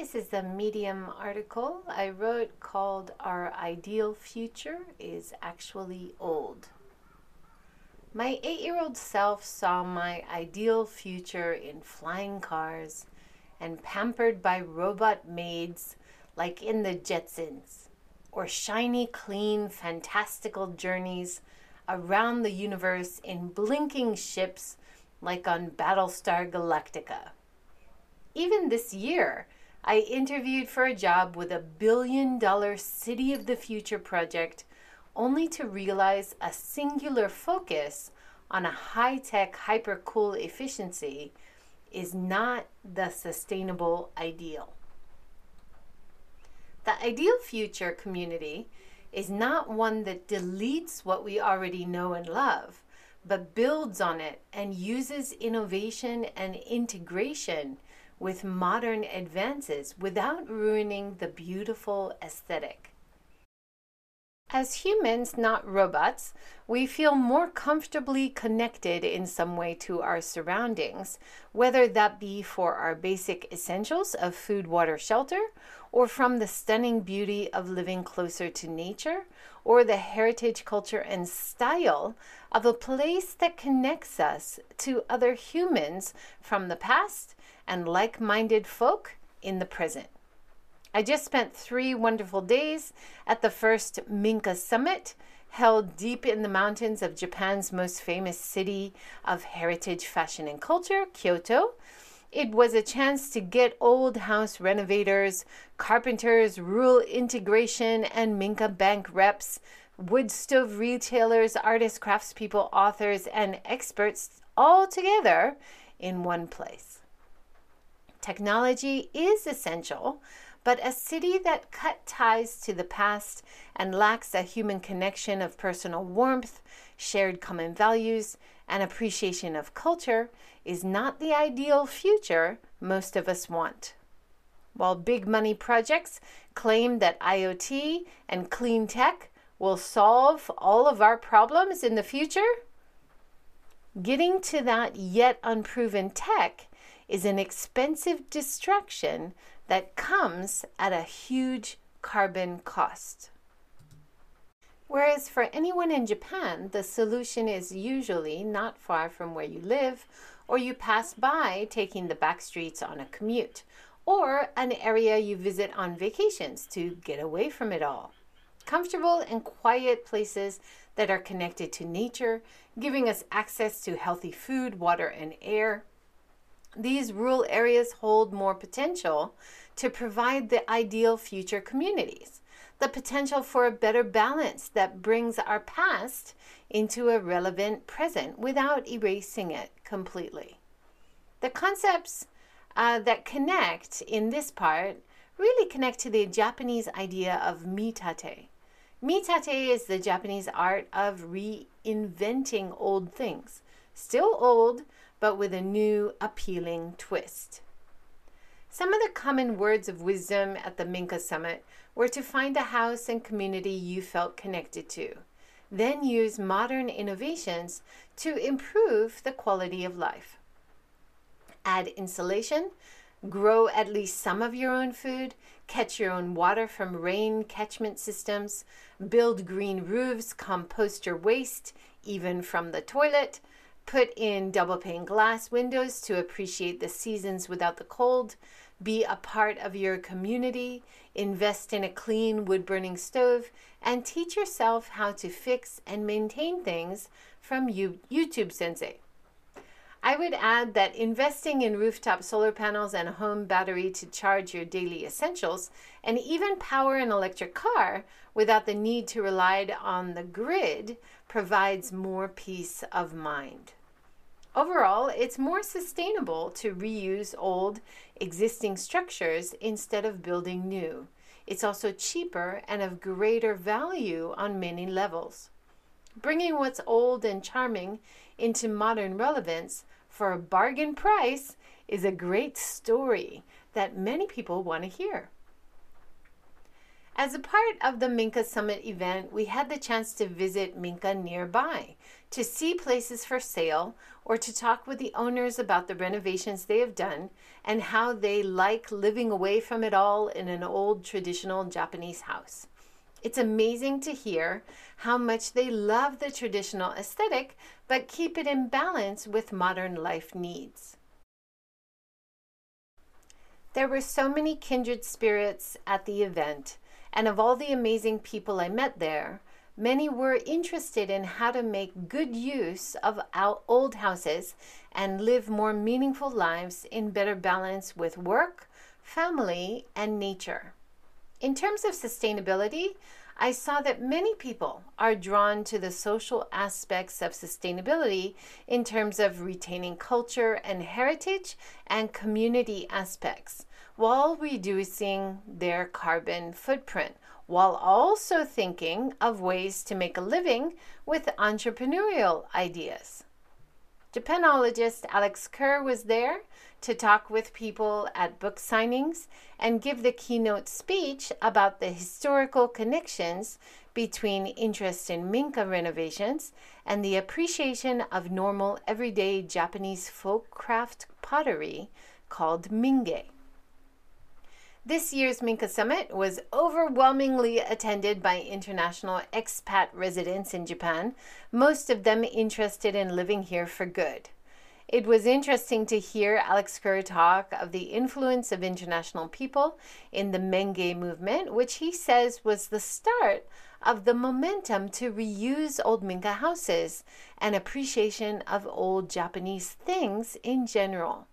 This is a Medium article I wrote called Our Ideal Future is Actually Old. My eight year old self saw my ideal future in flying cars and pampered by robot maids like in the Jetsons, or shiny, clean, fantastical journeys around the universe in blinking ships like on Battlestar Galactica. Even this year, I interviewed for a job with a billion dollar City of the Future project only to realize a singular focus on a high tech, hyper cool efficiency is not the sustainable ideal. The ideal future community is not one that deletes what we already know and love, but builds on it and uses innovation and integration with modern advances without ruining the beautiful aesthetic. As humans, not robots, we feel more comfortably connected in some way to our surroundings, whether that be for our basic essentials of food, water, shelter, or from the stunning beauty of living closer to nature, or the heritage, culture, and style of a place that connects us to other humans from the past and like minded folk in the present. I just spent three wonderful days at the first Minka Summit, held deep in the mountains of Japan's most famous city of heritage, fashion, and culture, Kyoto. It was a chance to get old house renovators, carpenters, rural integration, and Minka Bank reps, wood stove retailers, artists, craftspeople, authors, and experts all together in one place. Technology is essential, but a city that cut ties to the past and lacks a human connection of personal warmth, shared common values, and appreciation of culture is not the ideal future most of us want. While big money projects claim that IoT and clean tech will solve all of our problems in the future, getting to that yet unproven tech is an expensive distraction that comes at a huge carbon cost. Whereas for anyone in Japan, the solution is usually not far from where you live, or you pass by taking the back streets on a commute, or an area you visit on vacations to get away from it all. Comfortable and quiet places that are connected to nature, giving us access to healthy food, water, and air, these rural areas hold more potential to provide the ideal future communities, the potential for a better balance that brings our past into a relevant present without erasing it completely. The concepts uh, that connect in this part really connect to the Japanese idea of mitate. Mitate is the Japanese art of reinventing old things. Still old, but with a new, appealing twist. Some of the common words of wisdom at the Minka Summit were to find a house and community you felt connected to, then use modern innovations to improve the quality of life. Add insulation, grow at least some of your own food, catch your own water from rain catchment systems, build green roofs, compost your waste, even from the toilet, Put in double pane glass windows to appreciate the seasons without the cold. Be a part of your community. Invest in a clean wood burning stove and teach yourself how to fix and maintain things from YouTube Sensei. I would add that investing in rooftop solar panels and a home battery to charge your daily essentials and even power an electric car without the need to rely on the grid provides more peace of mind. Overall, it's more sustainable to reuse old existing structures instead of building new. It's also cheaper and of greater value on many levels. Bringing what's old and charming into modern relevance for a bargain price is a great story that many people want to hear. As a part of the Minka Summit event, we had the chance to visit Minka nearby, to see places for sale, or to talk with the owners about the renovations they have done and how they like living away from it all in an old traditional Japanese house. It's amazing to hear how much they love the traditional aesthetic but keep it in balance with modern life needs. There were so many kindred spirits at the event and of all the amazing people I met there, many were interested in how to make good use of our old houses and live more meaningful lives in better balance with work, family, and nature. In terms of sustainability, I saw that many people are drawn to the social aspects of sustainability in terms of retaining culture and heritage and community aspects while reducing their carbon footprint, while also thinking of ways to make a living with entrepreneurial ideas. Japanologist Alex Kerr was there to talk with people at book signings and give the keynote speech about the historical connections between interest in Minka renovations and the appreciation of normal everyday Japanese folk craft pottery called mingei. This year's Minka Summit was overwhelmingly attended by international expat residents in Japan, most of them interested in living here for good. It was interesting to hear Alex Kerr talk of the influence of international people in the Mingei movement, which he says was the start of the momentum to reuse old Minka houses and appreciation of old Japanese things in general.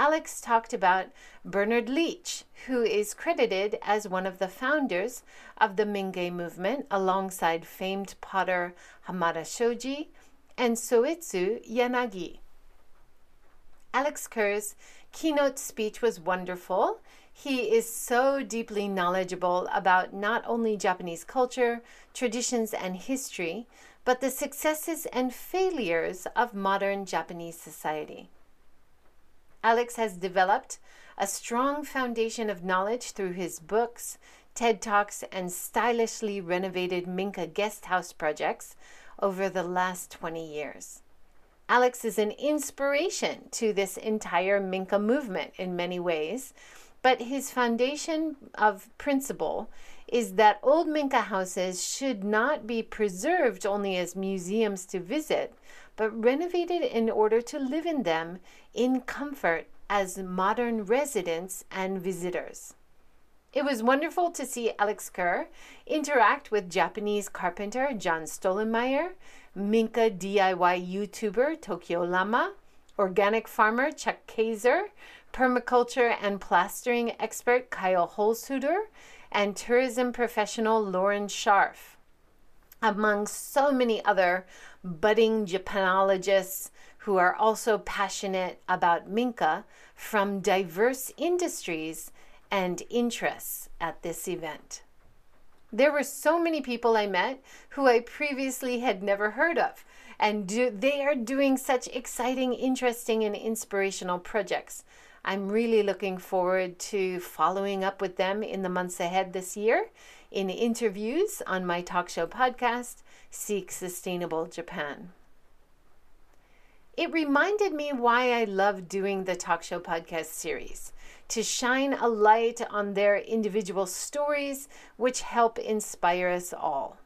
Alex talked about Bernard Leach, who is credited as one of the founders of the Mingei movement alongside famed potter Hamada Shoji and Soetsu Yanagi. Alex Kerr's keynote speech was wonderful. He is so deeply knowledgeable about not only Japanese culture, traditions, and history, but the successes and failures of modern Japanese society. Alex has developed a strong foundation of knowledge through his books, TED Talks, and stylishly renovated Minka guest house projects over the last 20 years. Alex is an inspiration to this entire Minka movement in many ways, but his foundation of principle is that old Minka houses should not be preserved only as museums to visit, but renovated in order to live in them in comfort as modern residents and visitors. It was wonderful to see Alex Kerr interact with Japanese carpenter John Stollenmeyer, Minka DIY YouTuber Tokyo Llama, organic farmer Chuck Kaiser, permaculture and plastering expert Kyle Holzhueter, and tourism professional Lauren Scharf, among so many other budding Japanologists who are also passionate about Minka from diverse industries and interests at this event. There were so many people I met who I previously had never heard of, and do, they are doing such exciting, interesting, and inspirational projects. I'm really looking forward to following up with them in the months ahead this year in interviews on my talk show podcast Seek Sustainable Japan. It reminded me why I love doing the talk show podcast series to shine a light on their individual stories, which help inspire us all.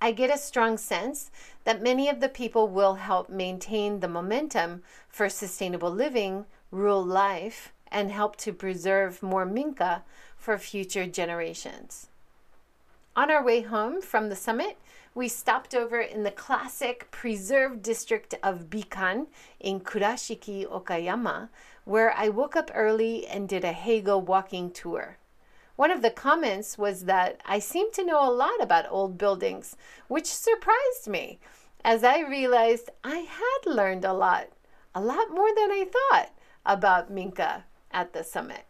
I get a strong sense that many of the people will help maintain the momentum for sustainable living, rural life, and help to preserve more Minka for future generations. On our way home from the summit, we stopped over in the classic preserved district of Bikan in Kurashiki, Okayama, where I woke up early and did a Heigo walking tour. One of the comments was that I seemed to know a lot about old buildings, which surprised me, as I realized I had learned a lot, a lot more than I thought about Minka at the summit.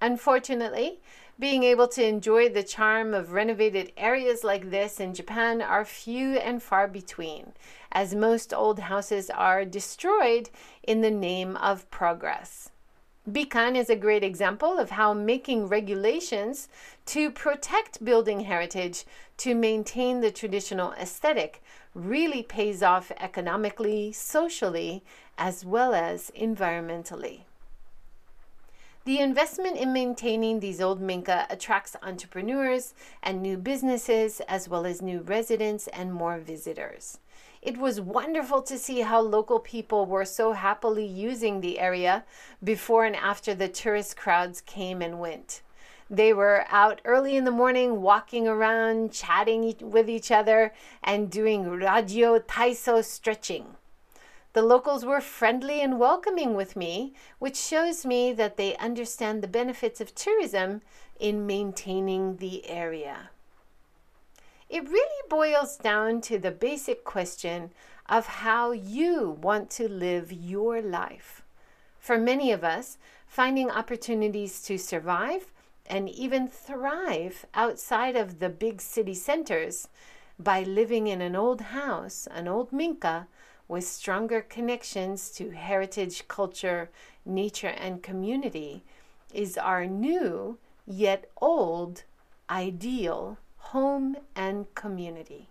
Unfortunately, being able to enjoy the charm of renovated areas like this in Japan are few and far between, as most old houses are destroyed in the name of progress. Bikan is a great example of how making regulations to protect building heritage to maintain the traditional aesthetic really pays off economically, socially, as well as environmentally. The investment in maintaining these old Minka attracts entrepreneurs and new businesses, as well as new residents and more visitors. It was wonderful to see how local people were so happily using the area before and after the tourist crowds came and went. They were out early in the morning, walking around, chatting with each other, and doing radio taiso stretching. The locals were friendly and welcoming with me, which shows me that they understand the benefits of tourism in maintaining the area. It really boils down to the basic question of how you want to live your life. For many of us, finding opportunities to survive and even thrive outside of the big city centers by living in an old house, an old minka, with stronger connections to heritage, culture, nature, and community is our new yet old ideal home and community.